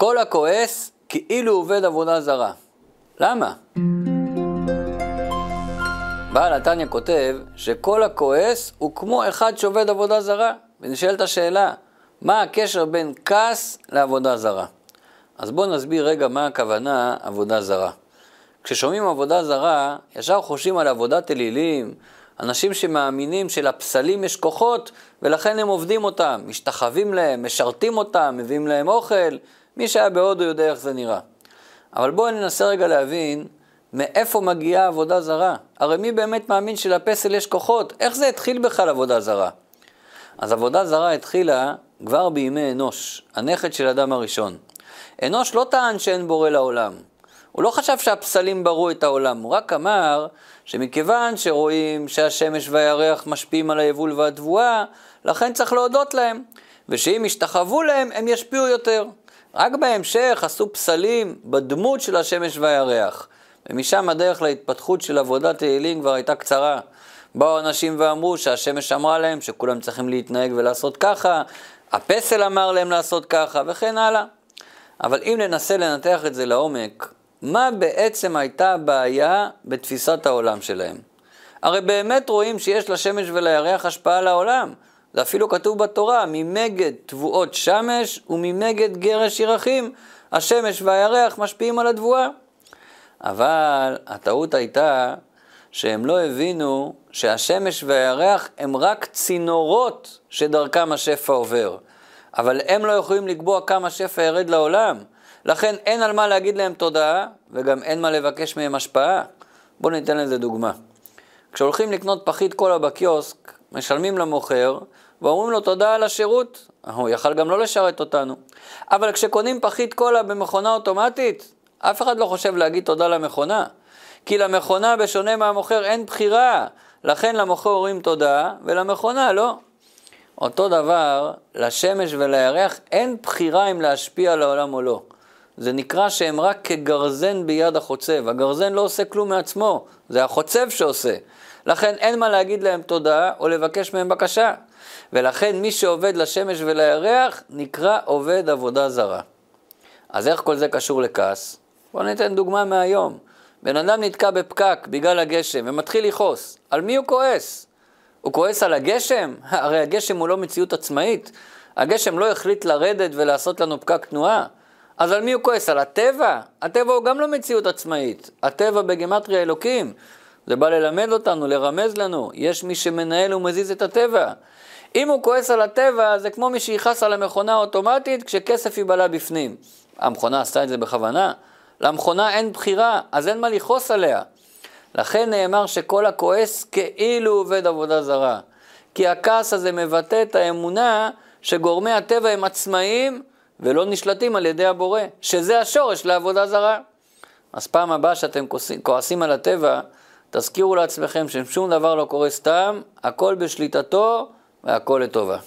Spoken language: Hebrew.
כל הכועס כאילו עובד עבודה זרה. למה? בעל התניא כותב שכל הכועס הוא כמו אחד שעובד עבודה זרה. ונשאלת השאלה, מה הקשר בין כעס לעבודה זרה? אז בואו נסביר רגע מה הכוונה עבודה זרה. כששומעים עבודה זרה, ישר חושבים על עבודת אלילים, אנשים שמאמינים שלפסלים יש כוחות, ולכן הם עובדים אותם, משתחווים להם, משרתים אותם, מביאים להם אוכל. מי שהיה בהודו יודע איך זה נראה. אבל בואו ננסה רגע להבין מאיפה מגיעה עבודה זרה. הרי מי באמת מאמין שלפסל יש כוחות? איך זה התחיל בכלל עבודה זרה? אז עבודה זרה התחילה כבר בימי אנוש, הנכד של אדם הראשון. אנוש לא טען שאין בורא לעולם. הוא לא חשב שהפסלים ברו את העולם, הוא רק אמר שמכיוון שרואים שהשמש והירח משפיעים על היבול והתבואה, לכן צריך להודות להם, ושאם ישתחוו להם, הם ישפיעו יותר. רק בהמשך עשו פסלים בדמות של השמש והירח, ומשם הדרך להתפתחות של עבודת תהילים כבר הייתה קצרה. באו אנשים ואמרו שהשמש אמרה להם שכולם צריכים להתנהג ולעשות ככה, הפסל אמר להם לעשות ככה, וכן הלאה. אבל אם ננסה לנתח את זה לעומק, מה בעצם הייתה הבעיה בתפיסת העולם שלהם? הרי באמת רואים שיש לשמש ולירח השפעה על העולם. זה אפילו כתוב בתורה, ממגד תבואות שמש וממגד גרש ירחים, השמש והירח משפיעים על התבואה. אבל הטעות הייתה שהם לא הבינו שהשמש והירח הם רק צינורות שדרכם השפע עובר. אבל הם לא יכולים לקבוע כמה שפע ירד לעולם. לכן אין על מה להגיד להם תודה, וגם אין מה לבקש מהם השפעה. בואו ניתן לזה דוגמה. כשהולכים לקנות פחית קולה בקיוסק, משלמים למוכר, ואומרים לו תודה על השירות. הוא יכל גם לא לשרת אותנו. אבל כשקונים פחית קולה במכונה אוטומטית, אף אחד לא חושב להגיד תודה למכונה. כי למכונה, בשונה מהמוכר, אין בחירה. לכן למוכר אומרים תודה, ולמכונה לא. אותו דבר, לשמש ולירח אין בחירה אם להשפיע על העולם או לא. זה נקרא שהם רק כגרזן ביד החוצב. הגרזן לא עושה כלום מעצמו, זה החוצב שעושה. לכן אין מה להגיד להם תודה או לבקש מהם בקשה. ולכן מי שעובד לשמש ולירח נקרא עובד עבודה זרה. אז איך כל זה קשור לכעס? בואו ניתן דוגמה מהיום. בן אדם נתקע בפקק בגלל הגשם ומתחיל לכעוס. על מי הוא כועס? הוא כועס על הגשם? הרי הגשם הוא לא מציאות עצמאית. הגשם לא החליט לרדת ולעשות לנו פקק תנועה. אז על מי הוא כועס? על הטבע? הטבע הוא גם לא מציאות עצמאית. הטבע בגימטריה אלוקים. זה בא ללמד אותנו, לרמז לנו. יש מי שמנהל ומזיז את הטבע. אם הוא כועס על הטבע, זה כמו מי שיכעס על המכונה האוטומטית כשכסף ייבלע בפנים. המכונה עשתה את זה בכוונה? למכונה אין בחירה, אז אין מה לכעוס עליה. לכן נאמר שכל הכועס כאילו עובד עבודה זרה. כי הכעס הזה מבטא את האמונה שגורמי הטבע הם עצמאיים ולא נשלטים על ידי הבורא, שזה השורש לעבודה זרה. אז פעם הבאה שאתם כועסים על הטבע, תזכירו לעצמכם ששום דבר לא קורה סתם, הכל בשליטתו והכל לטובה.